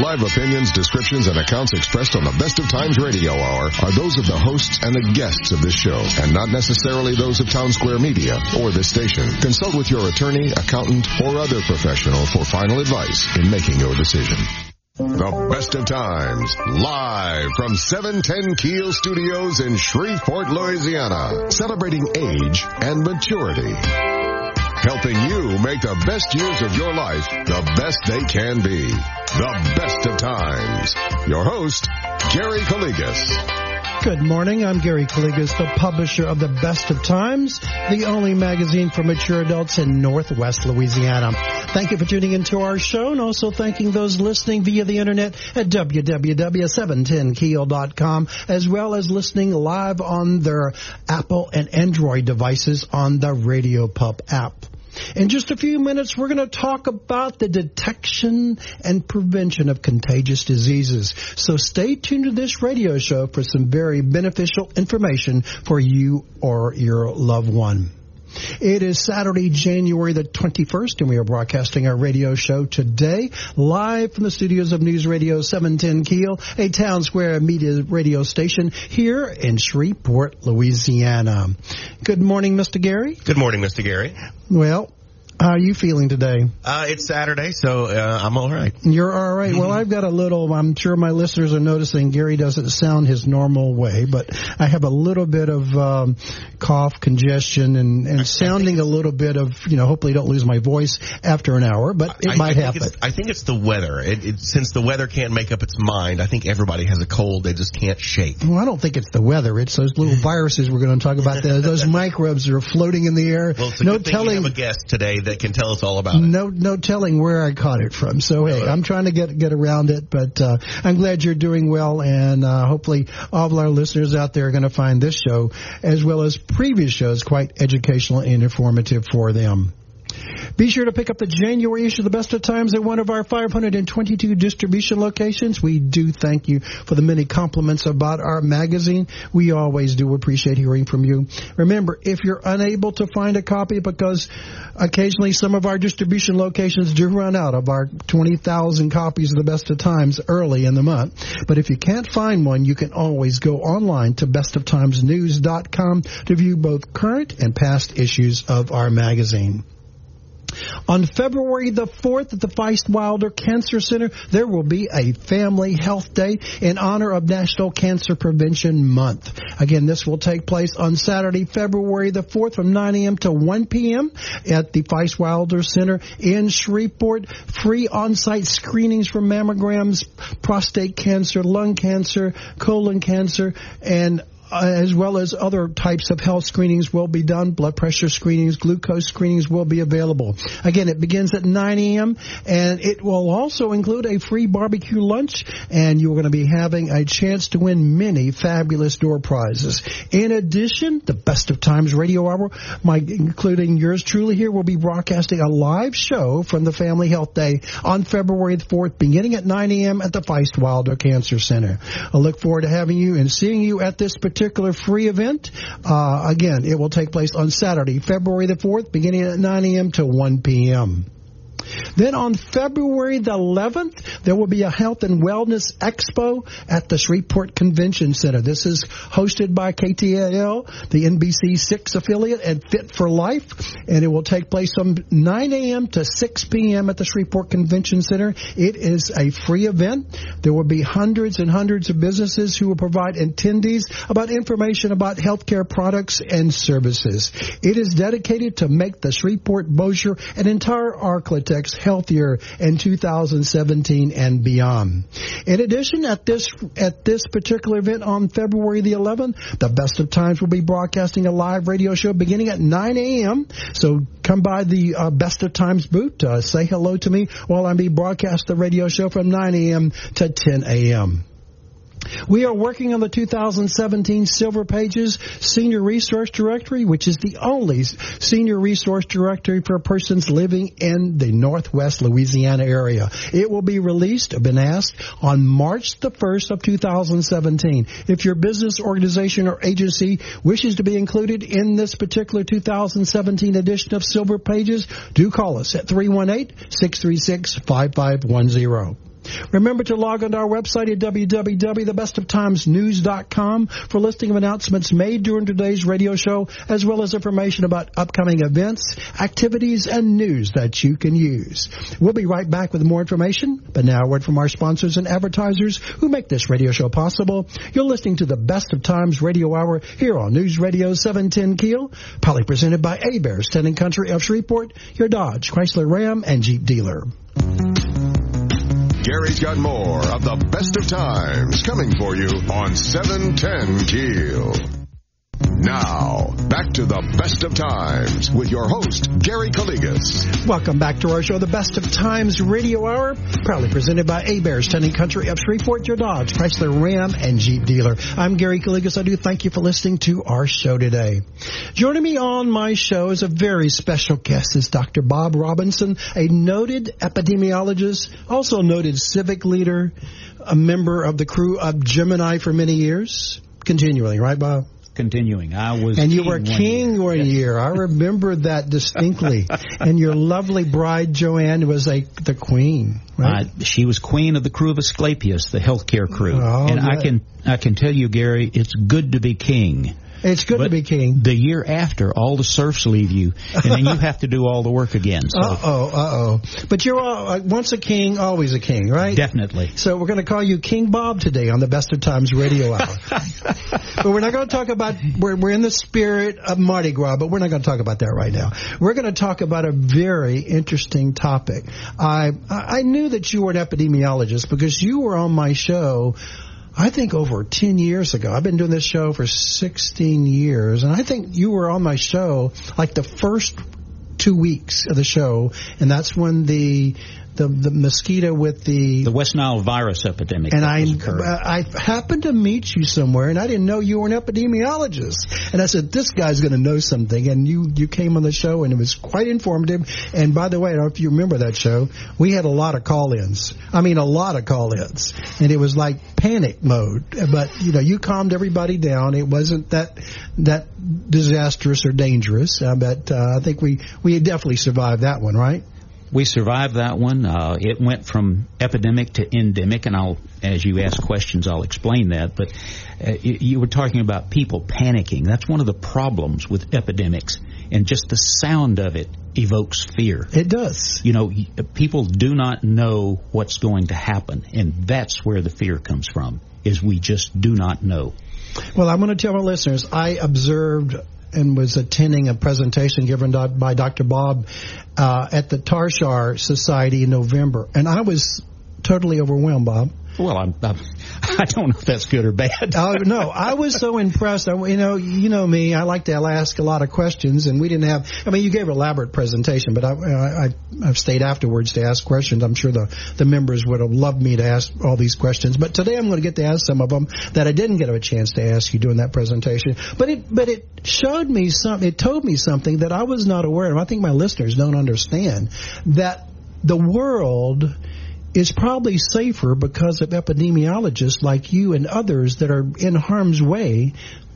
live opinions, descriptions, and accounts expressed on the Best of Times Radio Hour are those of the hosts and the guests of this show, and not necessarily those of Town Square Media or this station. Consult with your attorney, accountant, or other professional for final advice in making your decision. The Best of Times, live from 710 Keel Studios in Shreveport, Louisiana, celebrating age and maturity. Helping you make the best years of your life the best they can be. The Best of Times. Your host, Gary Calligas. Good morning. I'm Gary Calligas, the publisher of The Best of Times, the only magazine for mature adults in Northwest Louisiana. Thank you for tuning into our show and also thanking those listening via the internet at www.710keel.com as well as listening live on their Apple and Android devices on the RadioPUP app. In just a few minutes, we're going to talk about the detection and prevention of contagious diseases. So stay tuned to this radio show for some very beneficial information for you or your loved one. It is Saturday, January the 21st, and we are broadcasting our radio show today live from the studios of News Radio 710 Keel, a town square media radio station here in Shreveport, Louisiana. Good morning, Mr. Gary. Good morning, Mr. Gary. Well, how are you feeling today? Uh, it's Saturday, so uh, I'm all right. You're all right. Well, I've got a little. I'm sure my listeners are noticing Gary doesn't sound his normal way, but I have a little bit of um, cough, congestion, and, and sounding a little bit of you know. Hopefully, don't lose my voice after an hour, but it I, might I happen. I think it's the weather. It, it, since the weather can't make up its mind, I think everybody has a cold they just can't shake. Well, I don't think it's the weather. It's those little viruses we're going to talk about. The, those microbes that are floating in the air. Well, no telling. a guest today that can tell us all about it. No, no telling where I caught it from. So hey, I'm trying to get get around it, but uh, I'm glad you're doing well, and uh, hopefully all of our listeners out there are going to find this show as well as previous shows quite educational and informative for them. Be sure to pick up the January issue of the Best of Times at one of our 522 distribution locations. We do thank you for the many compliments about our magazine. We always do appreciate hearing from you. Remember, if you're unable to find a copy because occasionally some of our distribution locations do run out of our 20,000 copies of the Best of Times early in the month. But if you can't find one, you can always go online to bestoftimesnews.com to view both current and past issues of our magazine. On February the 4th at the Feist Weiller Cancer Center, there will be a Family Health Day in honor of National Cancer Prevention Month. Again, this will take place on Saturday, February the 4th from 9 a.m. to 1 p.m. at the Feist Weiller Center in Shreveport. Free on-site screenings for mammograms, prostate cancer, lung cancer, colon cancer, and Uh, as well as other types of health screenings will be done. Blood pressure screenings, glucose screenings will be available. Again, it begins at 9 a.m. and it will also include a free barbecue lunch and you're going to be having a chance to win many fabulous door prizes. In addition, the Best of Times Radio Hour, my, including yours truly here, will be broadcasting a live show from the Family Health Day on February the 4th beginning at 9 a.m. at the Feist Weiller Cancer Center. I look forward to having you and seeing you at this particular particular free event. Uh, again, it will take place on Saturday, February the 4th, beginning at 9 a.m. to 1 p.m. Then on February the 11th, there will be a health and wellness expo at the Shreveport Convention Center. This is hosted by KTAL, the NBC 6 affiliate, and Fit for Life, and it will take place from 9 a.m. to 6 p.m. at the Shreveport Convention Center. It is a free event. There will be hundreds and hundreds of businesses who will provide attendees about information about healthcare products and services. It is dedicated to make the Shreveport Bossier and entire Healthier in 2017 and beyond. In addition, at this at this particular event on February the 11th, the Best of Times will be broadcasting a live radio show beginning at 9 a.m. So come by the uh, Best of Times booth, uh, say hello to me while I be broadcast the radio show from 9 a.m. to 10 a.m. We are working on the 2017 Silver Pages Senior Resource Directory, which is the only senior resource directory for persons living in the Northwest Louisiana area. It will be released, been asked, on March the 1st of 2017. If your business, organization, or agency wishes to be included in this particular 2017 edition of Silver Pages, do call us at 318-636-5510. Remember to log on to our website at www.thebestoftimesnews.com for listing of announcements made during today's radio show, as well as information about upcoming events, activities, and news that you can use. We'll be right back with more information, but now a word from our sponsors and advertisers who make this radio show possible. You're listening to the Best of Times Radio Hour here on News Radio 710 Keel, proudly presented by Hebert's, Town Country of Shreveport, your Dodge, Chrysler Ram, and Jeep dealer. Gary's got more of the best of times coming for you on 710 Keel. Now, back to the best of times with your host, Gary Calligas. Welcome back to our show, the Best of Times Radio Hour, proudly presented by Hebert's, Tending Country of Shreveport, your Dodge, Chrysler Ram, and Jeep dealer. I'm Gary Calligas. I do thank you for listening to our show today. Joining me on my show is a very special guest is Dr. Bob Robinson, a noted epidemiologist, also noted civic leader, a member of the Krewe of Gemini for many years. Continually, right, Bob? Continuing. I was and you were king year. one year. I remember that distinctly. and your lovely bride Joanne was like the queen. Right? Uh, she was queen of the Krewe of Asclepius, the healthcare crew. Oh, and I can I can tell you, Gary, it's good to be king. It's good but to be king. The year after, all the serfs leave you, and then you have to do all the work again. So. Uh oh, uh oh. But you're all, uh, once a king, always a king, right? Definitely. So we're going to call you King Bob today on the Best of Times Radio Hour. but we're not going to talk about we're we're in the spirit of Mardi Gras, but we're not going to talk about that right now. We're going to talk about a very interesting topic. I I knew that you were an epidemiologist because you were on my show I think over 10 years ago. I've been doing this show for 16 years, and I think you were on my show like the first two weeks of the show, and that's when the the, the mosquito with the the West Nile virus epidemic. And I I happened to meet you somewhere, and I didn't know you were an epidemiologist. And I said, this guy's going to know something. And you you came on the show, and it was quite informative. And by the way, I don't know if you remember that show. We had a lot of call-ins. I mean, a lot of call-ins, and it was like panic mode. But you know, you calmed everybody down. It wasn't that that disastrous or dangerous. Uh, but uh, I think we we definitely survived that one, right? We survived that one. Uh, it went from epidemic to endemic, and I'll, as you ask questions, I'll explain that. But uh, you, you, were talking about people panicking. That's one of the problems with epidemics, and just the sound of it evokes fear. It does. You know, people do not know what's going to happen, and that's where the fear comes from. Is we just do not know. Well, I'm going to tell our listeners. I observed and was attending a presentation given by Dr. Bob uh, at the Tarshar Society in November, and I was totally overwhelmed, Bob. Well, I'm, I'm, I do not know if that's good or bad. uh, no, I was so impressed. I, you know, you know me. I like to ask a lot of questions, and we didn't have. I mean, you gave an elaborate presentation, but I, I, I've stayed afterwards to ask questions. I'm sure the the members would have loved me to ask all these questions, but today I'm going to get to ask some of them that I didn't get a chance to ask you during that presentation. But it but it showed me some. It told me something that I was not aware of. I think my listeners don't understand that the world is probably safer because of epidemiologists like you and others that are in harm's way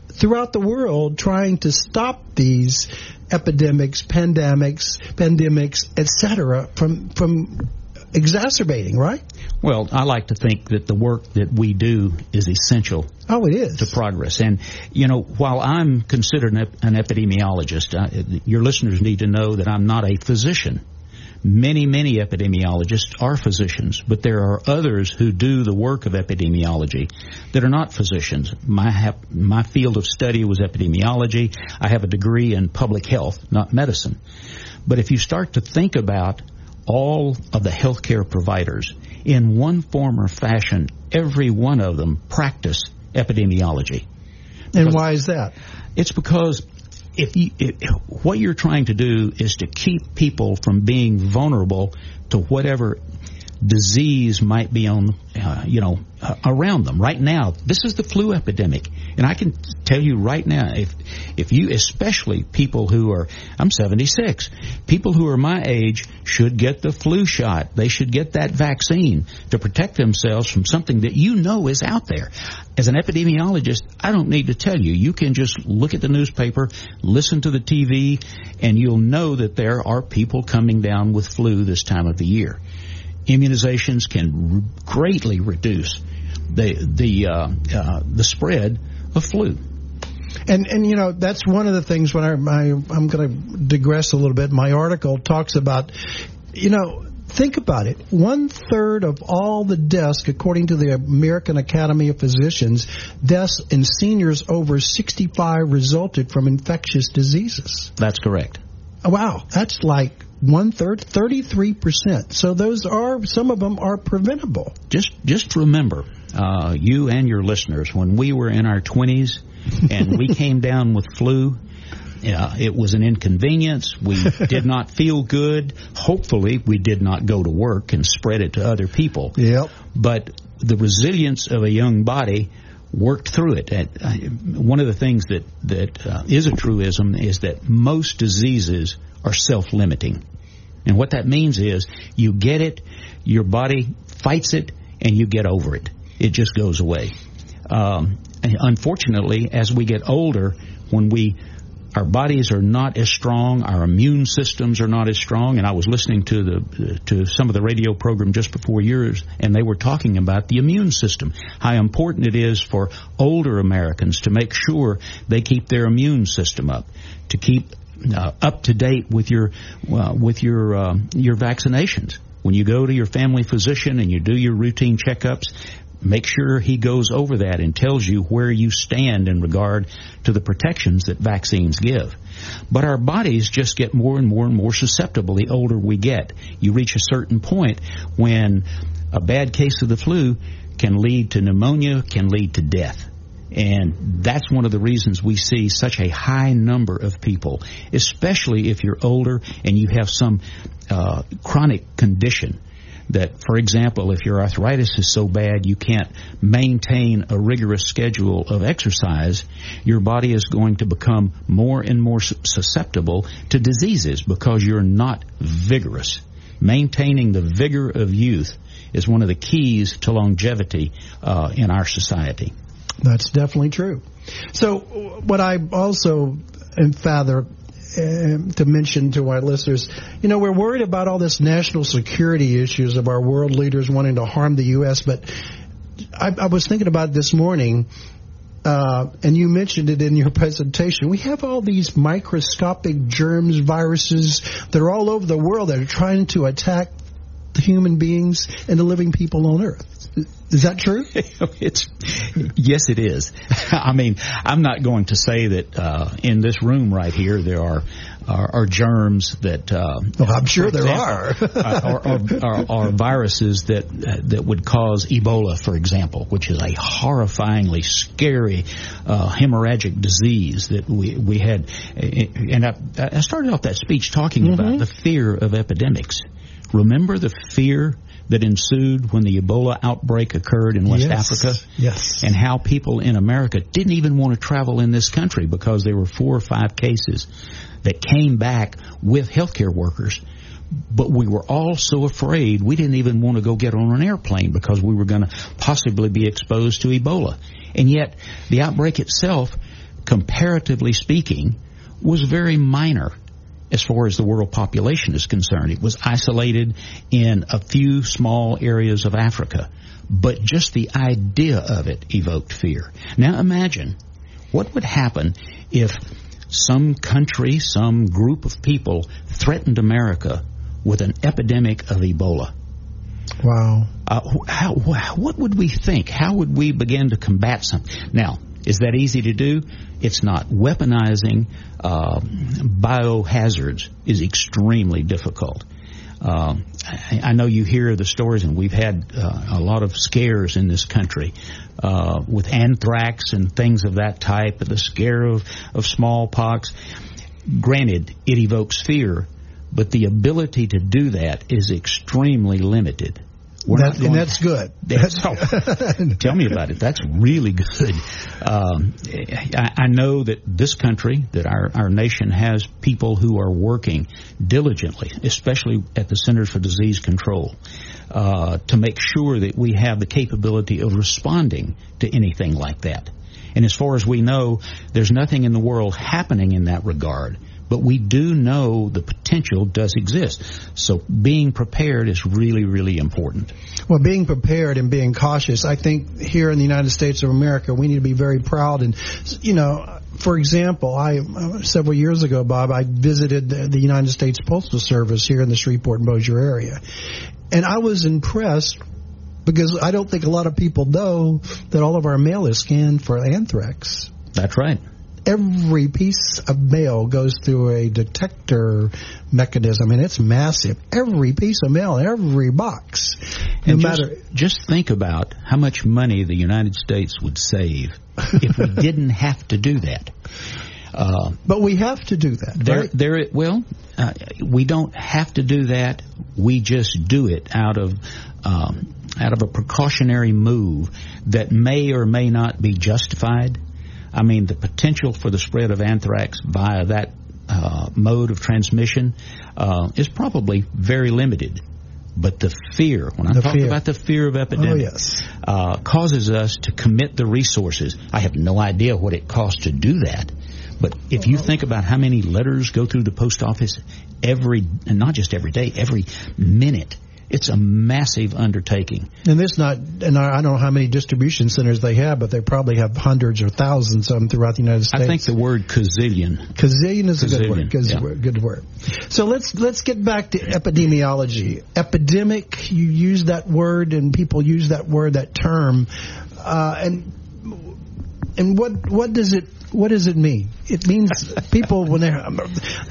throughout the world trying to stop these epidemics, pandemics, pandemics, etc. from from exacerbating, right? Well, I like to think that the work that we do is essential. Oh, it is to progress. And you know, while I'm considered an, epidemiologist, uh, your listeners need to know that I'm not a physician. Many, many epidemiologists are physicians, but there are others who do the work of epidemiology that are not physicians. My, my field of study was epidemiology. I have a degree in public health, not medicine. But if you start to think about all of the healthcare providers, in one form or fashion, every one of them practice epidemiology. And why is that? It's because if, you, if what you're trying to do is to keep people from being vulnerable to whatever disease might be on, uh, you know, uh, around them. Right now, this is the flu epidemic, and I can tell you right now, if if you, especially people who are, I'm 76, people who are my age should get the flu shot. They should get that vaccine to protect themselves from something that you know is out there. As an epidemiologist, I don't need to tell you. You can just look at the newspaper, listen to the TV, and you'll know that there are people coming down with flu this time of the year immunizations can r- greatly reduce the the uh, uh, the spread of flu. And and you know that's one of the things when I, I I'm going to digress a little bit. My article talks about you know think about it. One third of all the deaths, according to the American Academy of Physicians, deaths in seniors over 65 resulted from infectious diseases. That's correct. Wow, that's like one third, 33 percent. So those are some of them are preventable. Just just remember, uh, you and your listeners, when we were in our 20s and we came down with flu. Uh, it was an inconvenience. We did not feel good. Hopefully, we did not go to work and spread it to other people. Yep. But the resilience of a young body worked through it. And, uh, one of the things that that uh, is a truism is that most diseases are self-limiting, and what that means is you get it, your body fights it, and you get over it. It just goes away. Um, unfortunately, as we get older, when we our bodies are not as strong, our immune systems are not as strong. And I was listening to the to some of the radio program just before yours, and they were talking about the immune system, how important it is for older Americans to make sure they keep their immune system up, to keep uh, up to date with your uh, with your uh, your vaccinations. When you go to your family physician and you do your routine checkups, make sure he goes over that and tells you where you stand in regard to the protections that vaccines give. But our bodies just get more and more and more susceptible the older we get. You reach a certain point when a bad case of the flu can lead to pneumonia, can lead to death. And that's one of the reasons we see such a high number of people, especially if you're older and you have some uh, chronic condition that, for example, if your arthritis is so bad you can't maintain a rigorous schedule of exercise, your body is going to become more and more susceptible to diseases because you're not vigorous. Maintaining the vigor of youth is one of the keys to longevity uh, in our society. That's definitely true. So, what I also father uh, to mention to our listeners, you know, we're worried about all this national security issues of our world leaders wanting to harm the U.S., but I, I was thinking about this morning, uh, and you mentioned it in your presentation. We have all these microscopic germs, viruses that are all over the world that are trying to attack the human beings and the living people on Earth. Is that true? it's yes, it is. I mean, I'm not going to say that uh, in this room right here there are are, are germs that. Uh, well, I'm sure there example, are. are, are, are, viruses that uh, that would cause Ebola, for example, which is a horrifyingly scary uh, hemorrhagic disease that we we had. And I, I started off that speech talking mm-hmm. about the fear of epidemics. Remember the fear that ensued when the Ebola outbreak occurred in West yes. Africa? Yes. And how people in America didn't even want to travel in this country because there were four or five cases that came back with healthcare workers. But we were all so afraid we didn't even want to go get on an airplane because we were going to possibly be exposed to Ebola. And yet, the outbreak itself, comparatively speaking, was very minor as far as the world population is concerned. It was isolated in a few small areas of Africa. But just the idea of it evoked fear. Now imagine what would happen if some country, some group of people threatened America with an epidemic of Ebola. Wow. Uh, how, what would we think? How would we begin to combat something? Now, is that easy to do? It's not. Weaponizing uh, biohazards is extremely difficult. Uh, I, know you hear the stories, and we've had uh, a lot of scares in this country uh, with anthrax and things of that type, the scare of, of smallpox. Granted, it evokes fear, but the ability to do that is extremely limited. That, and that's good. That's, oh, tell me about it. That's really good. Um, I, I, know that this country, that our, our nation has people who are working diligently, especially at the Centers for Disease Control, uh, to make sure that we have the capability of responding to anything like that. And as far as we know, there's nothing in the world happening in that regard. But we do know the potential does exist. So being prepared is really, really important. Well, being prepared and being cautious, I think here in the United States of America, we need to be very proud. And, you know, for example, I uh, several years ago, Bob, I visited the, the United States Postal Service here in the Shreveport and Bossier area, and I was impressed because I don't think a lot of people know that all of our mail is scanned for anthrax. That's right every piece of mail goes through a detector mechanism, and it's massive. Every piece of mail, every box. No and just, matter. Just think about how much money the United States would save if we didn't have to do that. Uh, but we have to do that. There, right? there. Well, uh, we don't have to do that. We just do it out of um, out of a precautionary move that may or may not be justified. I mean, the potential for the spread of anthrax via that uh, mode of transmission uh, is probably very limited. But the fear, when I the talk fear. about the fear of epidemic, oh, yes. uh, causes us to commit the resources. I have no idea what it costs to do that. But if you think about how many letters go through the post office every, and not just every day, every minute, it's a massive undertaking. And this not, and I don't know how many distribution centers they have, but they probably have hundreds or thousands of them throughout the United States. I think the word gazillion. Gazillion is a good word. Good, yeah. word. good word. So let's let's get back to epidemiology. Epidemic. You use that word, and people use that word, that term, uh, and and what what does it what does it mean? It means people when they're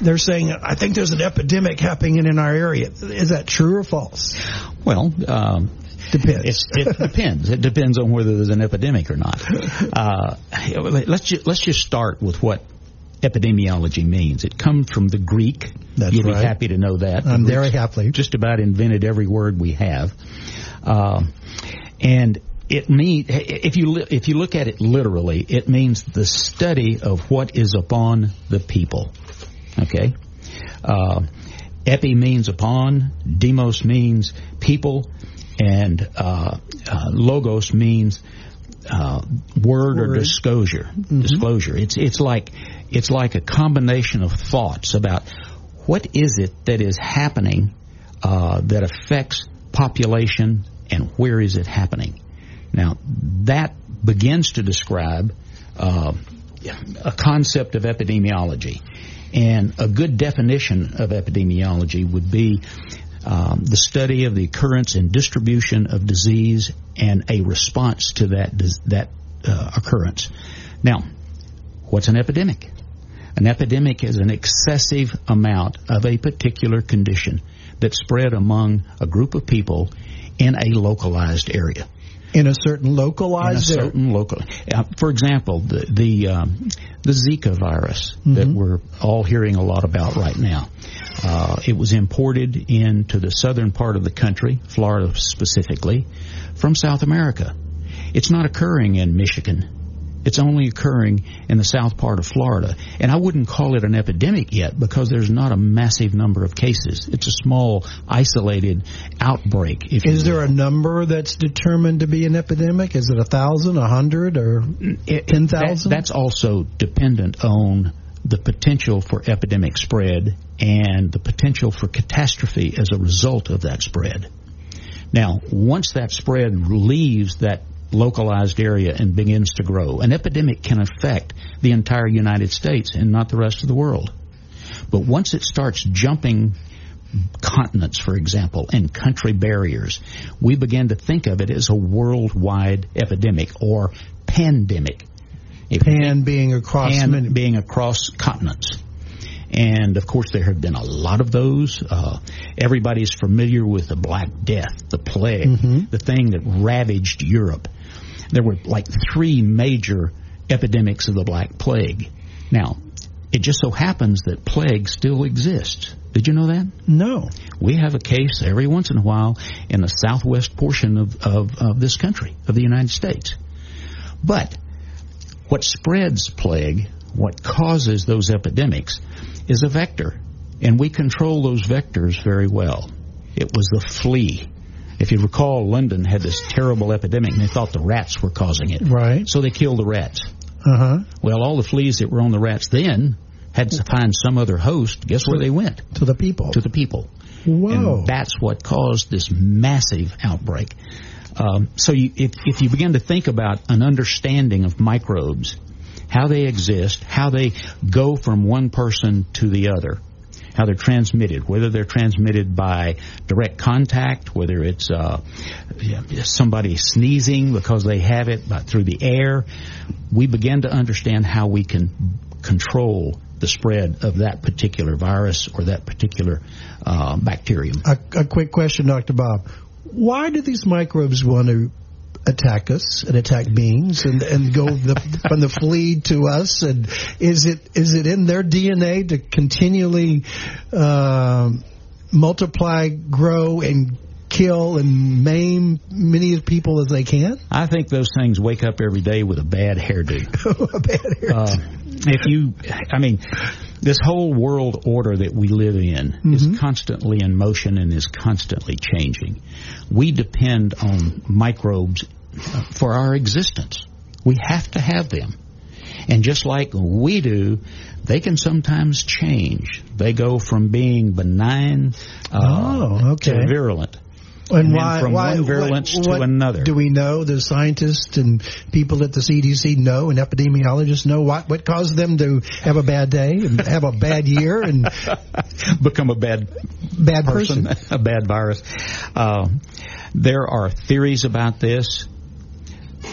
they're saying, "I think there's an epidemic happening in our area." Is that true or false? Well, um, depends. it depends. It depends on whether there's an epidemic or not. Uh, let's ju- let's just start with what epidemiology means. It comes from the Greek. That's You'll right. be happy to know that. I'm very happy. Just about invented every word we have. Uh, and it mean if you if you look at it literally, it means the study of what is upon the people. Okay, uh, epi means upon, demos means people, and uh, uh, logos means uh, word, word, or disclosure. Mm-hmm. Disclosure. It's it's like it's like a combination of thoughts about what is it that is happening uh, that affects population and where is it happening. Now, that begins to describe uh, a concept of epidemiology. And a good definition of epidemiology would be um, the study of the occurrence and distribution of disease and a response to that that uh, occurrence. Now, what's an epidemic? An epidemic is an excessive amount of a particular condition that spread among a group of people in a localized area in a certain localized in a certain local. Uh, for example, the the um, the Zika virus mm-hmm. that we're all hearing a lot about right now. Uh, it was imported into the southern part of the country, Florida specifically, from South America. It's not occurring in Michigan. It's only occurring in the south part of Florida. And I wouldn't call it an epidemic yet because there's not a massive number of cases. It's a small, isolated outbreak. Is there a number that's determined to be an epidemic? Is it a thousand, a hundred, or ten thousand? That, that's also dependent on the potential for epidemic spread and the potential for catastrophe as a result of that spread. Now, once that spread leaves that localized area and begins to grow. An epidemic can affect the entire United States and not the rest of the world. But once it starts jumping continents, for example, and country barriers, we begin to think of it as a worldwide epidemic or pandemic. Pan being across pan many. being across continents. And of course, there have been a lot of those. Uh, everybody's familiar with the Black Death, the plague, mm-hmm. the thing that ravaged Europe there were like three major epidemics of the Black Plague. Now, it just so happens that plague still exists. Did you know that? No. We have a case every once in a while in the southwest portion of, of, of this country, of the United States. But what spreads plague, what causes those epidemics, is a vector. And we control those vectors very well. It was the flea if you recall, London had this terrible epidemic, and they thought the rats were causing it. Right. So they killed the rats. Uh huh. Well, all the fleas that were on the rats then had to find some other host. Guess where they went? To the people. To the people. Whoa. And that's what caused this massive outbreak. Um, so you, if, if you begin to think about an understanding of microbes, how they exist, how they go from one person to the other, how they're transmitted, whether they're transmitted by direct contact, whether it's uh, somebody sneezing because they have it but through the air, we begin to understand how we can control the spread of that particular virus or that particular uh, bacterium. A, a quick question, Dr. Bob. Why do these microbes want to attack us and attack beings and, and go the, from the flea to us? And is it is it in their DNA to continually uh, multiply, grow, and kill and maim many people as they can? I think those things wake up every day with a bad hairdo. a bad hairdo. Uh, if you, I mean, this whole world order that we live in mm-hmm. is constantly in motion and is constantly changing. We depend on microbes for our existence. We have to have them. And just like we do, they can sometimes change. They go from being benign uh, oh, okay. to virulent. And, and why, from why, one virulence what, what to another. Do we know the scientists and people at the CDC know and epidemiologists know what what caused them to have a bad day and have a bad year and become a bad bad person, person. a bad virus? Uh, there are theories about this,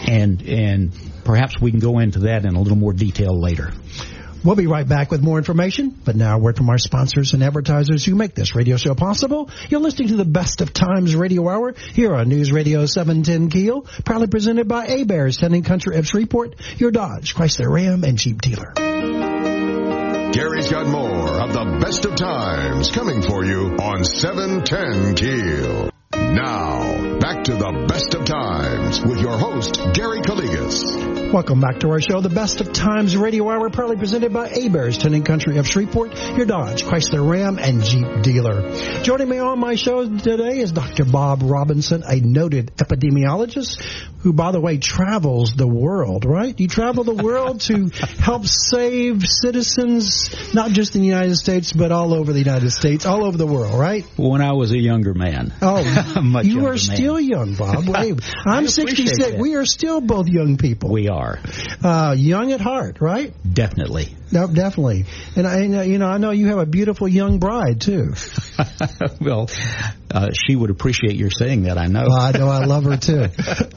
and and perhaps we can go into that in a little more detail later. We'll be right back with more information, but now a word from our sponsors and advertisers who make this radio show possible. You're listening to the Best of Times Radio Hour here on News Radio 710 Keel, proudly presented by Hebert's, Town & Country of Shreveport, your Dodge, Chrysler Ram, and Jeep dealer. Gary's got more of the Best of Times coming for you on 710 Keel. Now, back to the best of times with your host, Gary Calligas. Welcome back to our show, the Best of Times Radio Hour, proudly presented by Hebert's, Town Country of Shreveport, your Dodge, Chrysler Ram, and Jeep dealer. Joining me on my show today is Dr. Bob Robinson, a noted epidemiologist who, by the way, travels the world, right? You travel the world to help save citizens, not just in the United States, but all over the United States, all over the world, right? When I was a younger man. Oh, much you are man. still young, Bob. Wait, I'm 66. that. We are still both young people. We are. Uh, young at heart, right? Definitely. No, definitely. And I, you know, I know you have a beautiful young bride too. well, uh, she would appreciate your saying that. I know. Well, I know. I love her too.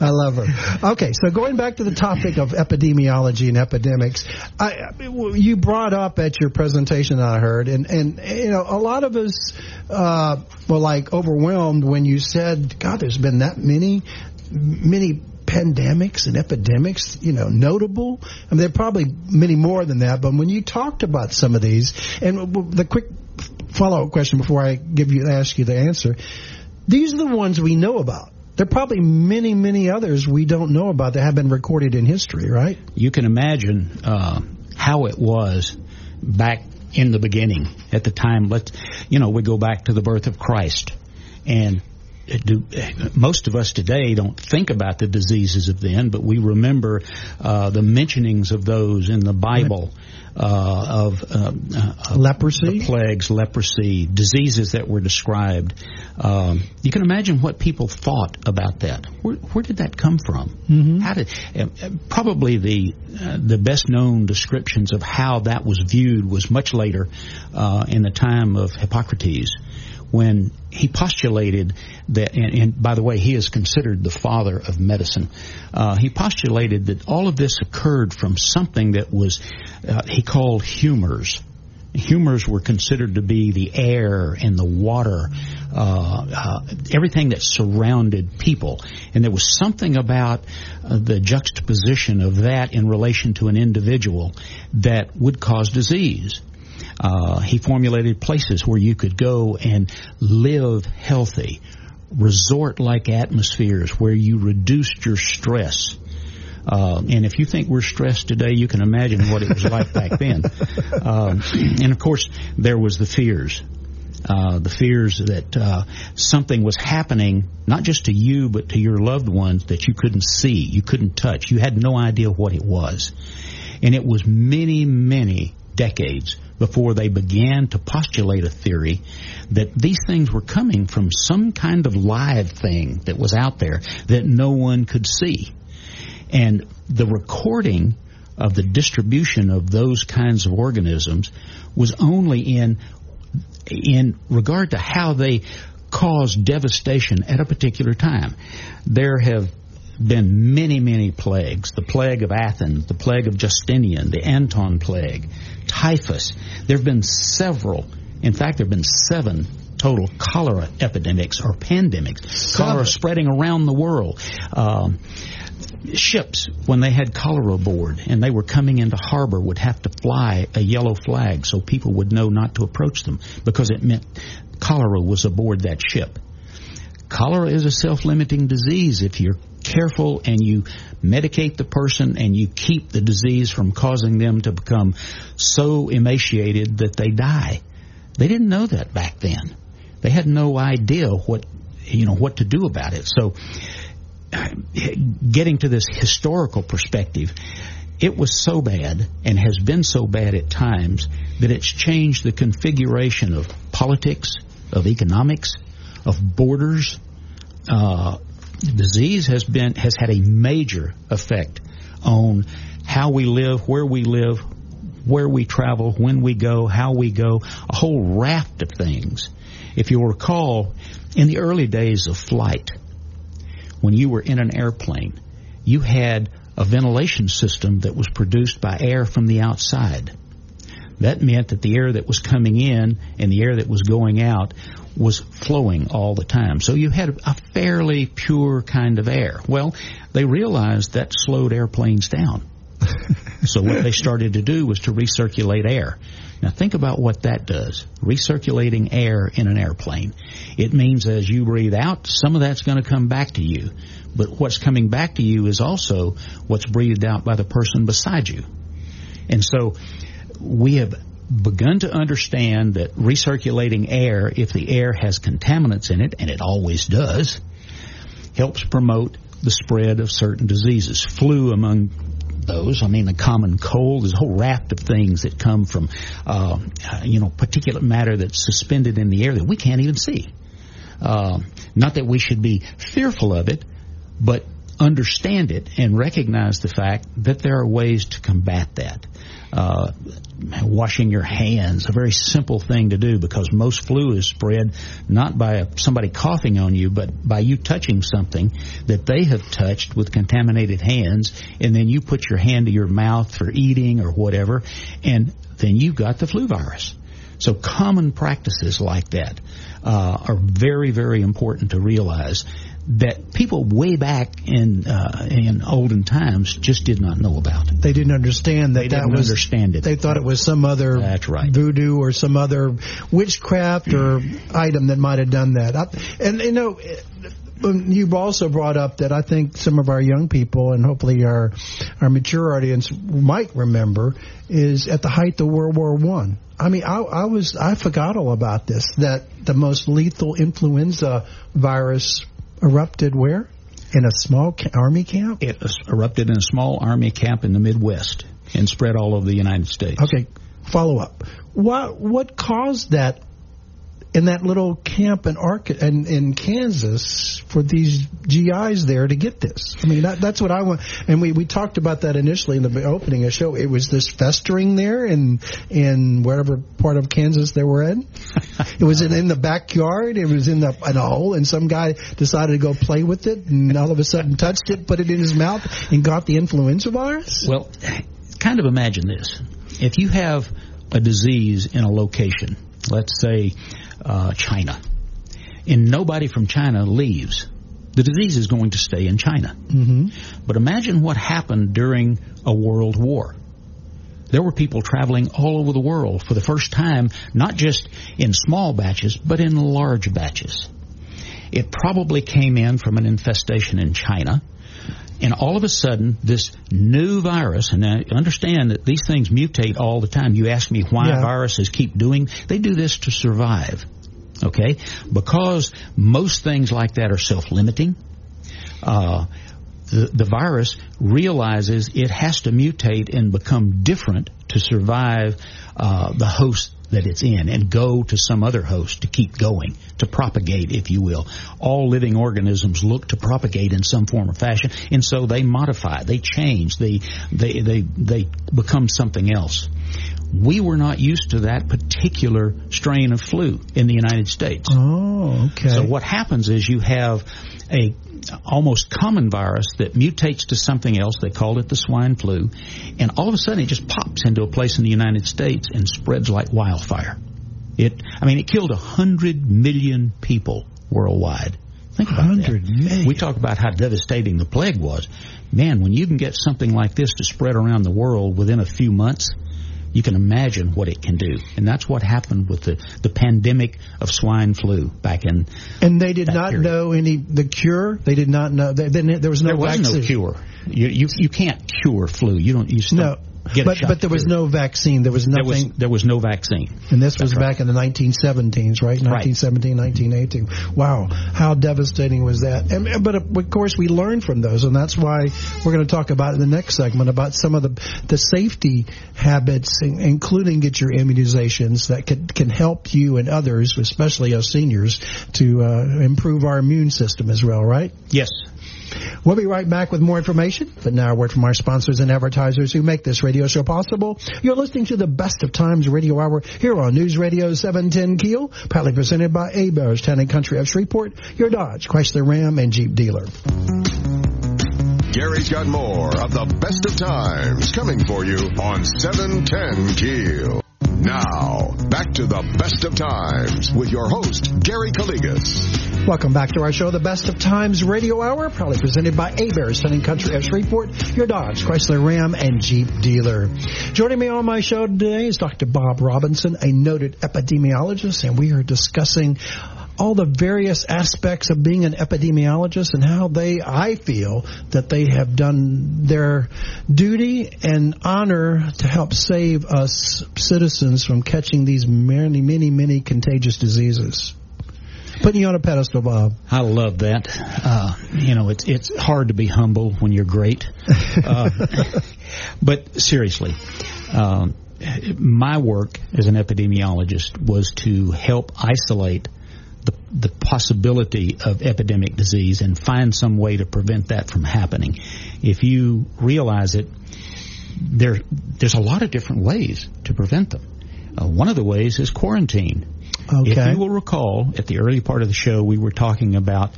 I love her. Okay, so going back to the topic of epidemiology and epidemics, I, you brought up at your presentation I heard, and and you know, a lot of us uh, were like overwhelmed when you said, "God, there's been that many, many." Pandemics and epidemics, you know, notable. I mean, there are probably many more than that, but when you talked about some of these, and the quick follow-up question before I give you ask you the answer, these are the ones we know about. There are probably many, many others we don't know about that have been recorded in history, right? You can imagine uh, how it was back in the beginning at the time. Let's, you know, we go back to the birth of Christ, and do, most of us today don't think about the diseases of then, but we remember uh, the mentionings of those in the Bible uh, of uh, uh leprosy, plagues, leprosy, diseases that were described. Um, you can imagine what people thought about that. Where, where did that come from? Mm-hmm. How did uh, probably the uh, the best known descriptions of how that was viewed was much later in the time of Hippocrates when he postulated that, and, and, by the way, he is considered the father of medicine. Uh, he postulated that all of this occurred from something that was, uh, he called humors. Humors were considered to be the air and the water, uh, uh everything that surrounded people. And there was something about uh, the juxtaposition of that in relation to an individual that would cause disease. Uh, he formulated places where you could go and live healthy, resort like atmospheres where you reduced your stress. Uh, and if you think we're stressed today, you can imagine what it was like back then. Um, and of course, there was the fears. Uh, the fears that uh, something was happening, not just to you, but to your loved ones that you couldn't see, you couldn't touch, you had no idea what it was. And it was many, many decades before they began to postulate a theory that these things were coming from some kind of live thing that was out there that no one could see. And the recording of the distribution of those kinds of organisms was only in in regard to how they cause devastation at a particular time. There have been many, many plagues. The plague of Athens, the plague of Justinian, the Antonine plague, typhus. There have been several. In fact, there have been seven total cholera epidemics or pandemics. Cholera spreading around the world. Um, ships, when they had cholera aboard and they were coming into harbor, would have to fly a yellow flag so people would know not to approach them because it meant cholera was aboard that ship. Cholera is a self-limiting disease if you're careful and you medicate the person and you keep the disease from causing them to become so emaciated that they die. They didn't know that back then. They had no idea what you know what to do about it. So getting to this historical perspective, it was so bad and has been so bad at times that it's changed the configuration of politics, of economics, of borders. Uh, disease has been has had a major effect on how we live, where we live, where we travel, when we go, how we go, a whole raft of things. If you recall, in the early days of flight, when you were in an airplane, you had a ventilation system that was produced by air from the outside. That meant that the air that was coming in and the air that was going out was flowing all the time. So you had a fairly pure kind of air. Well, they realized that slowed airplanes down. so what they started to do was to recirculate air. Now think about what that does. Recirculating air in an airplane. It means as you breathe out, some of that's going to come back to you. But what's coming back to you is also what's breathed out by the person beside you. And so we have begun to understand that recirculating air, if the air has contaminants in it, and it always does, helps promote the spread of certain diseases. Flu among those. I mean, the common cold. There's a whole raft of things that come from, uh, you know, particulate matter that's suspended in the air that we can't even see. Uh, not that we should be fearful of it, but understand it and recognize the fact that there are ways to combat that. Uh, washing your hands, a very simple thing to do because most flu is spread not by somebody coughing on you, but by you touching something that they have touched with contaminated hands, and then you put your hand to your mouth for eating or whatever, and then you've got the flu virus. So common practices like that uh, are very, very important to realize that people way back in uh, in olden times just did not know about. They didn't understand that. They didn't was, understand it. They thought it was some other That's right. voodoo or some other witchcraft or item that might have done that. I, and you know. You've also brought up that I think some of our young people and hopefully our our mature audience might remember is at the height of World War One. I. I mean, I, I was I forgot all about this. That the most lethal influenza virus erupted where? In a small ca- army camp? It erupted in a small army camp in the Midwest and spread all over the United States. Okay, follow up. What what caused that in that little camp in Ark in, in Kansas for these GIs there to get this? I mean, that, that's what I want. And we, we talked about that initially in the opening of the show. It was this festering there in in wherever part of Kansas they were in. It was in, in the backyard. It was in the in a hole, and some guy decided to go play with it, and all of a sudden touched it, put it in his mouth, and got the influenza virus. Well, kind of imagine this. If you have a disease in a location, let's say uh, China, and nobody from China leaves, the disease is going to stay in China. Mm-hmm. But imagine what happened during a world war. There were people traveling all over the world for the first time, not just in small batches, but in large batches. It probably came in from an infestation in China. And all of a sudden, this new virus, and I understand that these things mutate all the time. You ask me why Yeah. viruses keep doing, they do this to survive. Okay? Because most things like that are self-limiting, uh, the, the virus realizes it has to mutate and become different to survive uh, the host that it's in and go to some other host to keep going, to propagate, if you will. All living organisms look to propagate in some form or fashion, and so they modify, they change, they, they, they, they become something else. We were not used to that particular strain of flu in the United States. Oh, okay. So what happens is you have a almost common virus that mutates to something else. They called it the swine flu, and all of a sudden it just pops into a place in the United States and spreads like wildfire. It, I mean, it killed a hundred million people worldwide. Think about 100 that. million. We talk about how devastating the plague was. Man, when you can get something like this to spread around the world within a few months, you can imagine what it can do. And that's what happened with the, the pandemic of swine flu back in. and they did not period. know any the cure. They did not know. They, they, there was no there was vaccine. no cure. You, you you can't cure flu. You don't. You still No, get but but there was no vaccine. There was There was nothing. there was no vaccine. and this was right. back in the 1917s, right? 1917, 1918. Wow, how devastating was that? And, but of course, we learned from those, and that's why we're going to talk about in the next segment about some of the the safety habits, including get your immunizations that can can help you and others, especially us seniors, to uh, improve our immune system as well. Right? Yes. We'll be right back with more information. But now a word from our sponsors and advertisers who make this radio show possible. You're listening to the Best of Times Radio Hour here on News Radio 710 Keel, proudly presented by Heberts Town and Country of Shreveport, your Dodge, Chrysler Ram, and Jeep dealer. Gary's got more of the best of times coming for you on 710 Keel. Now, back to the best of times with your host, Gary Calligas. Welcome back to our show, the Best of Times Radio Hour, proudly presented by Town and Country of Shreveport, your Dodge, Chrysler Ram, and Jeep dealer. Joining me on my show today is Dr. Bob Robinson, a noted epidemiologist, and we are discussing all the various aspects of being an epidemiologist and how they, I feel, that they have done their duty and honor to help save us citizens from catching these many, many, many contagious diseases. Putting you on a pedestal, Bob. I love that. Uh, you know, it's it's hard to be humble when you're great. Uh, but seriously, um, my work as an epidemiologist was to help isolate the, the possibility of epidemic disease and find some way to prevent that from happening. If you realize it, there there's a lot of different ways to prevent them. Uh, one of the ways is quarantine. If you will recall, at the early part of the show, we were talking about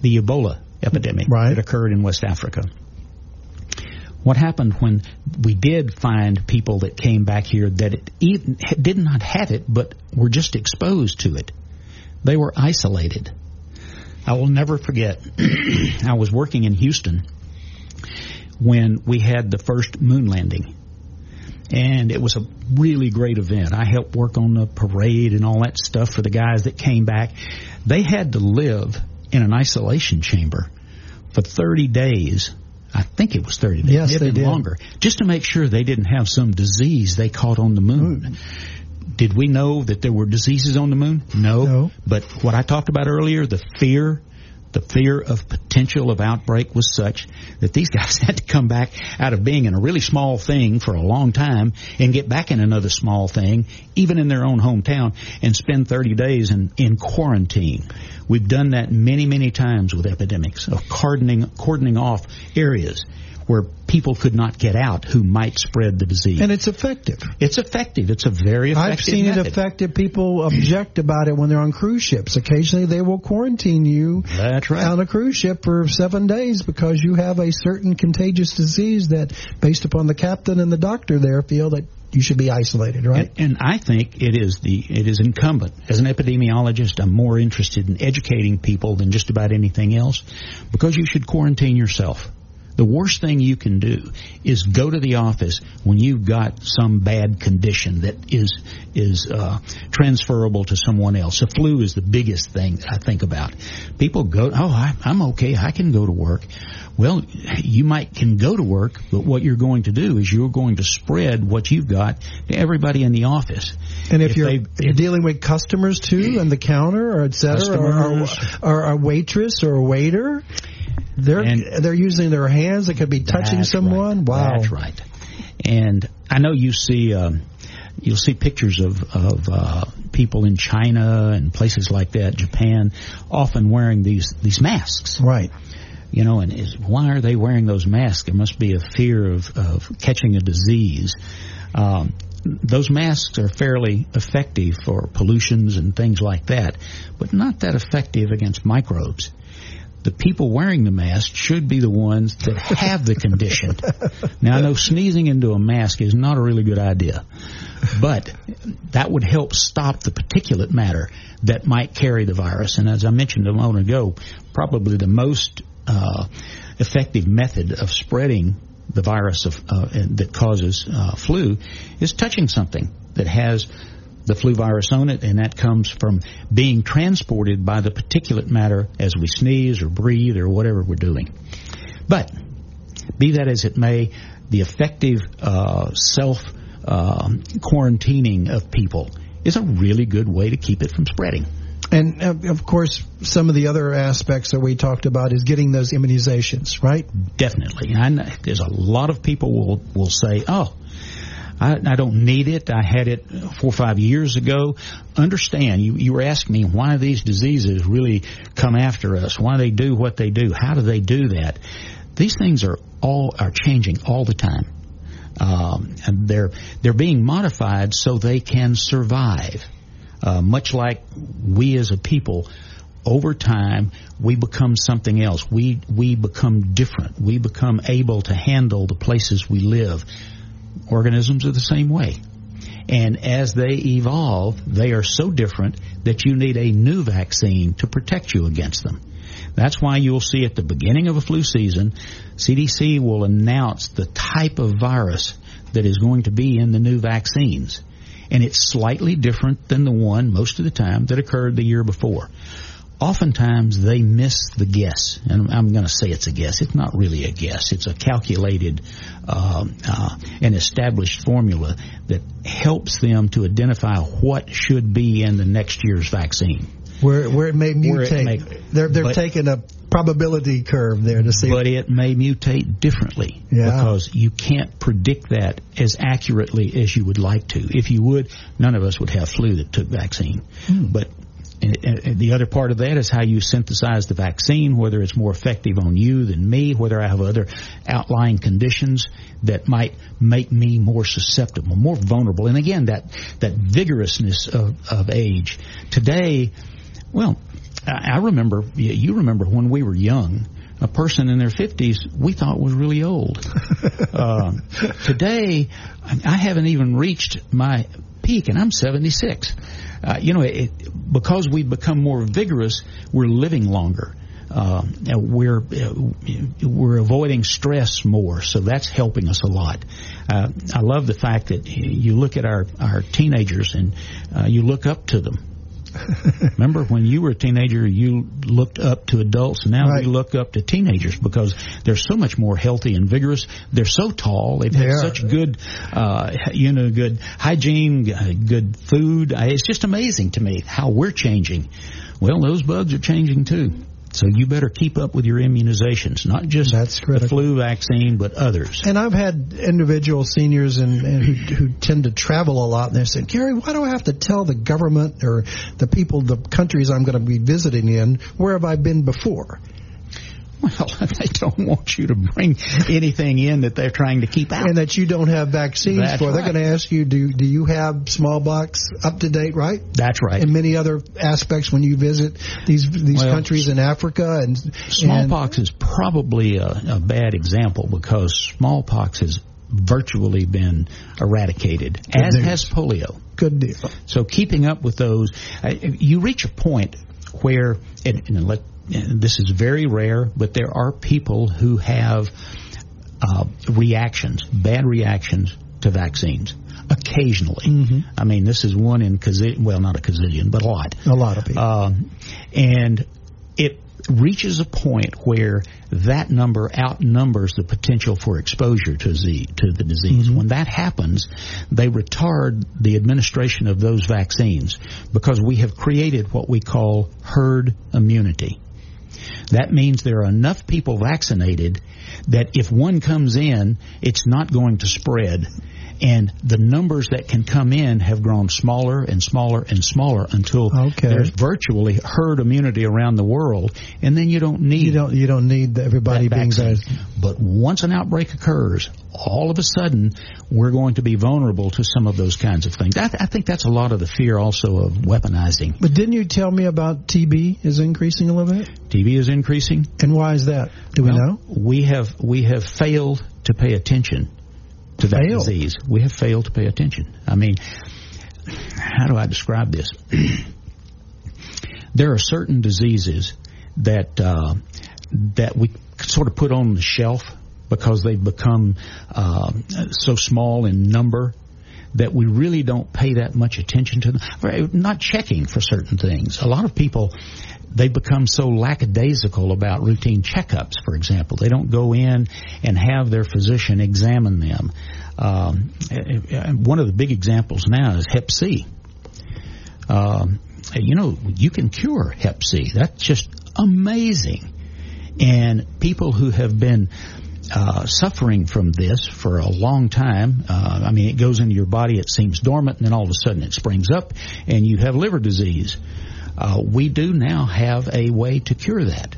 the Ebola epidemic Right. that occurred in West Africa. What happened when we did find people that came back here that it even, did not have it, but were just exposed to it? They were isolated. I will never forget. I was working in Houston when we had the first moon landing and it was a really great event. I helped work on the parade and all that stuff for the guys that came back. They had to live in an isolation chamber for 30 days. I think it was 30 days. Yes, they did. longer. Just to make sure they didn't have some disease they caught on the moon. Did we know that there were diseases on the moon? No. No. But what I talked about earlier, the fear, the fear of potential of outbreak was such that these guys had to come back out of being in a really small thing for a long time and get back in another small thing, even in their own hometown, and spend 30 days in, in quarantine. We've done that many, many times with epidemics of cordoning, cordoning off areas where people could not get out who might spread the disease. And it's effective. it's effective. It's a very effective I've seen method. it effective. People object about it when they're on cruise ships. Occasionally they will quarantine you That's right. on a cruise ship for seven days because you have a certain contagious disease that, based upon the captain and the doctor there, feel that you should be isolated, right? And, and I think it is the it is incumbent as an epidemiologist. I'm more interested in educating people than just about anything else, because you should quarantine yourself. The worst thing you can do is go to the office when you've got some bad condition that is is uh, transferable to someone else. The flu is the biggest thing that I think about. People go, oh, I, I'm okay, I can go to work. Well, you might can go to work, but what you're going to do is you're going to spread what you've got to everybody in the office. And if, If you're, they- if you're dealing with customers too, and the counter, or et cetera, or, or, or a waitress or a waiter, they're And- they're using their hands. They could be touching someone. right. Wow. That's right. And I know you see. Um, you'll see pictures of of uh, people in China and places like that, Japan, often wearing these these masks. Right. You know, and is, why are they wearing those masks? It must be a fear of of catching a disease. Um, those masks are fairly effective for pollutions and things like that, but not that effective against microbes the people wearing the mask should be the ones that have the condition. now, I know sneezing into a mask is not a really good idea, but that would help stop the particulate matter that might carry the virus. And as I mentioned a moment ago, probably the most uh, effective method of spreading the virus of, uh, that causes uh, flu is touching something that has the flu virus on it, and that comes from being transported by the particulate matter as we sneeze or breathe or whatever we're doing. But be that as it may, the effective uh, self uh, quarantining of people is a really good way to keep it from spreading. And uh, of course, some of the other aspects that we talked about is getting those immunizations, right? Definitely. And there's a lot of people will will say, "Oh, I, I don't need it. I had it four or five years ago. Understand, you, you were asking me why these diseases really come after us, why they do what they do, how do they do that? These things are all are changing all the time. Um, and they're they're being modified so they can survive. Uh, much like we as a people, over time we become something else. We we become different. We become able to handle the places we live organisms are the same way. And as they evolve, they are so different that you need a new vaccine to protect you against them. That's why you'll see at the beginning of a flu season, CDC will announce the type of virus that is going to be in the new vaccines. And it's slightly different than the one most of the time that occurred the year before oftentimes they miss the guess. And I'm going to say it's a guess. It's not really a guess. It's a calculated uh, uh, and established formula that helps them to identify what should be in the next year's vaccine. Where, where it may mutate. It may, they're they're but, taking a probability curve there to see. But it may mutate differently yeah. because you can't predict that as accurately as you would like to. If you would, none of us would have flu that took vaccine. Hmm. But and the other part of that is how you synthesize the vaccine, whether it's more effective on you than me, whether I have other outlying conditions that might make me more susceptible, more vulnerable. And again, that, that vigorousness of, of age. Today, well, I remember, you remember when we were young, a person in their 50s we thought was really old. uh, today, I haven't even reached my peak, and I'm 76. Uh, you know, it, because we've become more vigorous, we're living longer. Uh, we're we're avoiding stress more, so that's helping us a lot. Uh, I love the fact that you look at our our teenagers and uh, you look up to them Remember when you were a teenager, you looked up to adults. Now right. we look up to teenagers because they're so much more healthy and vigorous. They're so tall. They've they had such good, uh, you know, good hygiene, uh, good food. It's just amazing to me how we're changing. Well, those bugs are changing too. So you better keep up with your immunizations, not just That's the flu vaccine, but others. And I've had individual seniors and, and who, who tend to travel a lot, and they said, Gary, why do I have to tell the government or the people, the countries I'm going to be visiting in, where have I been before? Well, they don't want you to bring anything in that they're trying to keep out. And that you don't have vaccines That's for. Right. They're going to ask you, do, do you have smallpox up to date, right? That's right. And many other aspects when you visit these these well, countries in Africa. and Smallpox and, is probably a, a bad example because smallpox has virtually been eradicated, as news. has polio. Good deal. So keeping up with those, uh, you reach a point where, and, and let this is very rare, but there are people who have uh, reactions, bad reactions to vaccines. Occasionally, mm-hmm. I mean, this is one in well, not a gazillion, but a lot. A lot of people, uh, and it reaches a point where that number outnumbers the potential for exposure to the, to the disease. Mm-hmm. When that happens, they retard the administration of those vaccines because we have created what we call herd immunity. That means there are enough people vaccinated that if one comes in, it's not going to spread. And the numbers that can come in have grown smaller and smaller and smaller until Okay. there's virtually herd immunity around the world, and then you don't need You don't you don't need everybody being vaccinated. But once an outbreak occurs, all of a sudden we're going to be vulnerable to some of those kinds of things. I, th- I think that's a lot of the fear also of weaponizing. But didn't you tell me about TB is increasing a little bit? TB is increasing. And why is that? Do we know? We have we have failed to pay attention to that Failed? disease. We have failed to pay attention. I mean, how do I describe this? there are certain diseases that uh, that we sort of put on the shelf because they've become uh, so small in number that we really don't pay that much attention to them. We're Not checking for certain things. A lot of people they become so lackadaisical about routine checkups, for example. They don't go in and have their physician examine them. Um, one of the big examples now is Hep C. Um, you know, you can cure Hep C. That's just amazing. And people who have been uh, suffering from this for a long time, uh, I mean, it goes into your body, it seems dormant, and then all of a sudden it springs up, and you have liver disease. Uh, we do now have a way to cure that.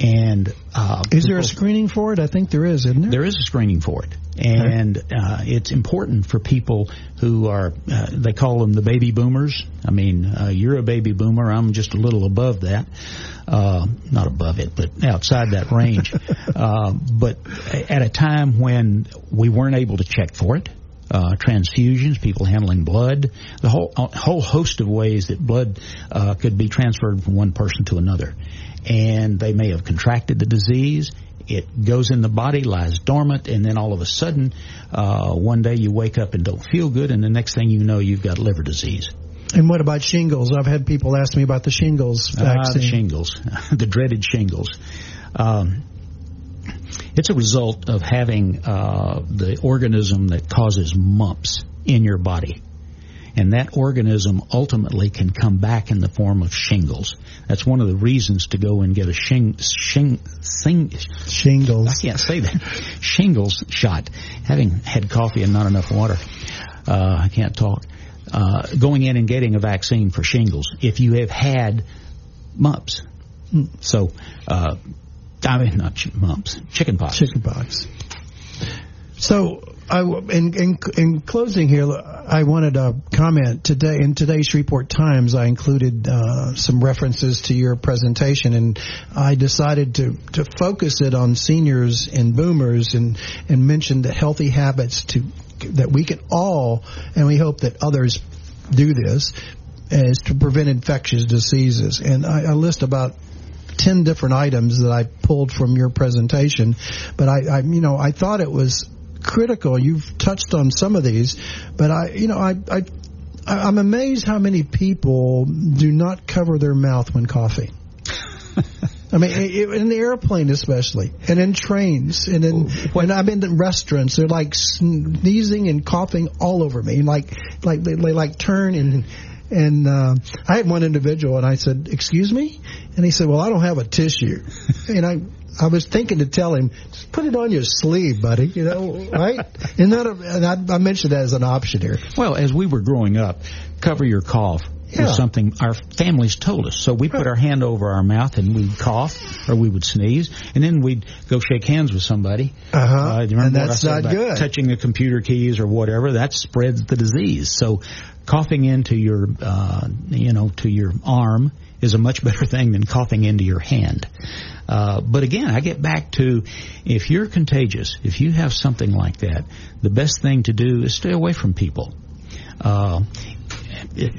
And uh, Is there a screening for it? I think there is, isn't there? there is a screening for it, and uh, it's important for people who are. Uh, they call them the baby boomers. I mean, uh, you're a baby boomer. I'm just a little above that, uh, not above it, but outside that range. uh, but at a time when we weren't able to check for it. Uh, transfusions, people handling blood, the whole whole host of ways that blood uh, could be transferred from one person to another, and they may have contracted the disease. It goes in the body, lies dormant, and then all of a sudden, uh, one day you wake up and don't feel good, and the next thing you know, you've got liver disease. And what about shingles? I've had people ask me about the shingles Ah, vaccine. the shingles, the dreaded shingles. Um, it's a result of having uh, the organism that causes mumps in your body. And that organism ultimately can come back in the form of shingles. That's one of the reasons to go and get a shing, shing, sing, shingles. I can't say that. Shingles shot. Having had coffee and not enough water, uh, I can't talk. Uh, going in and getting a vaccine for shingles if you have had mumps. So, uh, I mean, not ch- mumps, chicken pox. So, I, in, in, in closing here, I wanted to comment today in today's Shreveport Times. I included uh, some references to your presentation, and I decided to to focus it on seniors and boomers, and and mention the healthy habits to that we can all, and we hope that others do this, is to prevent infectious diseases. And I, I list about 10 different items that I pulled from your presentation, but I, I, you know, I thought it was critical. You've touched on some of these, but I, you know, I, I, I'm amazed how many people do not cover their mouth when coughing. I mean, in the airplane especially, and in trains, and in when I'm in the restaurants, they're like sneezing and coughing all over me, like like they, they like turn and and uh, I had one individual, and I said, "Excuse me," and he said, "Well, I don't have a tissue," and I. I was thinking to tell him, just put it on your sleeve, buddy. You know, right? And that, and I, I mentioned that as an option here. Well, as we were growing up, cover your cough Yeah. was something our families told us. So we put our hand over our mouth and we'd cough or we would sneeze, and then we'd go shake hands with somebody. Uh-huh. Uh, do you remember And what I that's said not good. Touching the computer keys or whatever that spreads the disease. So coughing into your, uh, you know, to your arm is a much better thing than coughing into your hand. Uh, but again, I get back to if you're contagious, if you have something like that, the best thing to do is stay away from people. Uh,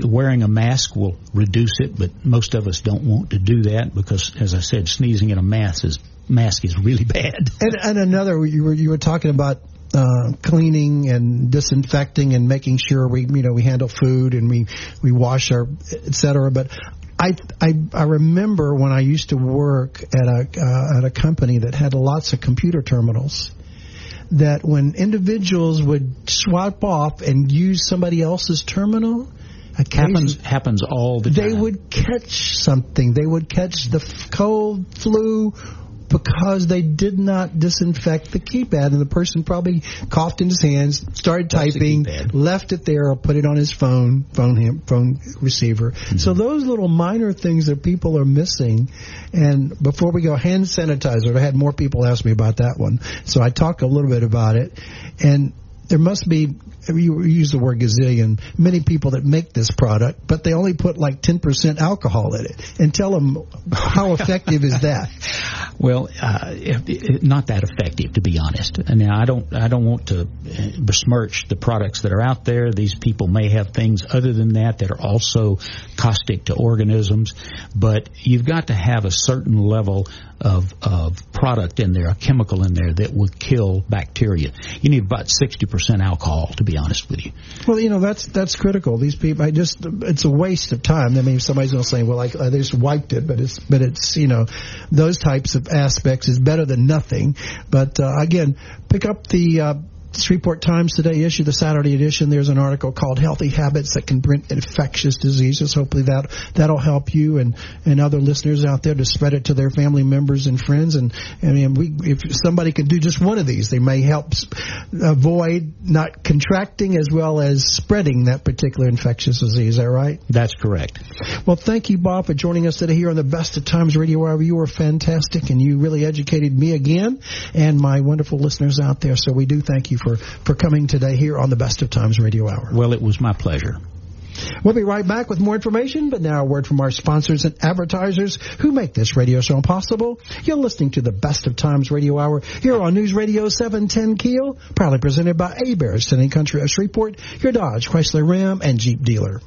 wearing a mask will reduce it, but most of us don't want to do that because, as I said, sneezing in a mask is mask is really bad. And, and another, you were you were talking about uh, cleaning and disinfecting and making sure we you know we handle food and we we wash our et cetera. But I I I remember when I used to work at a uh, at a company that had lots of computer terminals. That when individuals would swipe off and use somebody else's terminal, happens happens all the time. they would catch something. They would catch the f- cold, flu, because they did not disinfect the keypad, and the person probably coughed in his hands, started typing, left it there, or put it on his phone, phone phone receiver. Mm-hmm. So those little minor things that people are missing. And before we go, hand sanitizer. I had more people ask me about that one, so I talked a little bit about it, and there must be you use the word gazillion, many people that make this product, but they only put like 10% alcohol in it. And tell them how effective is that? Well, uh, not that effective, to be honest. Now, I don't, I don't want to besmirch the products that are out there. These people may have things other than that that are also caustic to organisms, but you've got to have a certain level of, of product in there, a chemical in there that would kill bacteria. You need about 60% alcohol, to be honest with you. Well, you know, that's, that's critical. These people, I just, it's a waste of time. I mean, somebody's going to say, well, like, they just wiped it, but it's, but it's, you know, those types of aspects is better than nothing. But, uh, again, pick up the, uh, Shreveport Times today issue, the Saturday edition, there's an article called "Healthy Habits That Can Prevent Infectious Diseases." Hopefully that that'll help you and and other listeners out there to spread it to their family members and friends. And I mean, we, if somebody can do just one of these, they may help avoid not contracting as well as spreading that particular infectious disease. Is that right? That's correct. Well, thank you, Bob, for joining us today here on the Best of Times Radio Hour. You were fantastic, and you really educated me again and my wonderful listeners out there. So we do thank you for, for coming today here on the Best of Times Radio Hour. Well, it was my pleasure. We'll be right back with more information, but now a word from our sponsors and advertisers who make this radio show possible. You're listening to the Best of Times Radio Hour here on News Radio 710 Keel, proudly presented by Heberts, Town Country of Shreveport, your Dodge, Chrysler Ram, and Jeep dealer.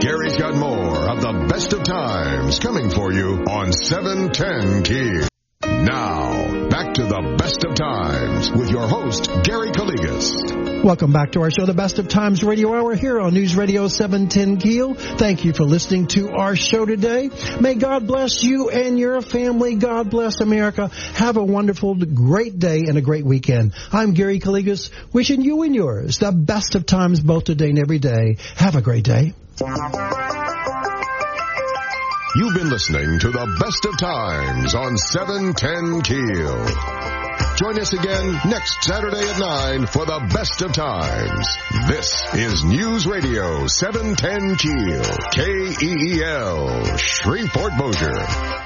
Gary's got more of the Best of Times coming for you on 710 Keel. Now, back to the best of times with your host, Gary Calligas. Welcome back to our show, the Best of Times Radio Hour here on News Radio 710 Keel. Thank you for listening to our show today. May God bless you and your family. God bless America. Have a wonderful, great day and a great weekend. I'm Gary Calligas, wishing you and yours the best of times both today and every day. Have a great day. You've been listening to the best of times on 710 Keel. Join us again next Saturday at 9 for the best of times. This is News Radio 710 Keel, K-E-E-L, Shreveport Bossier.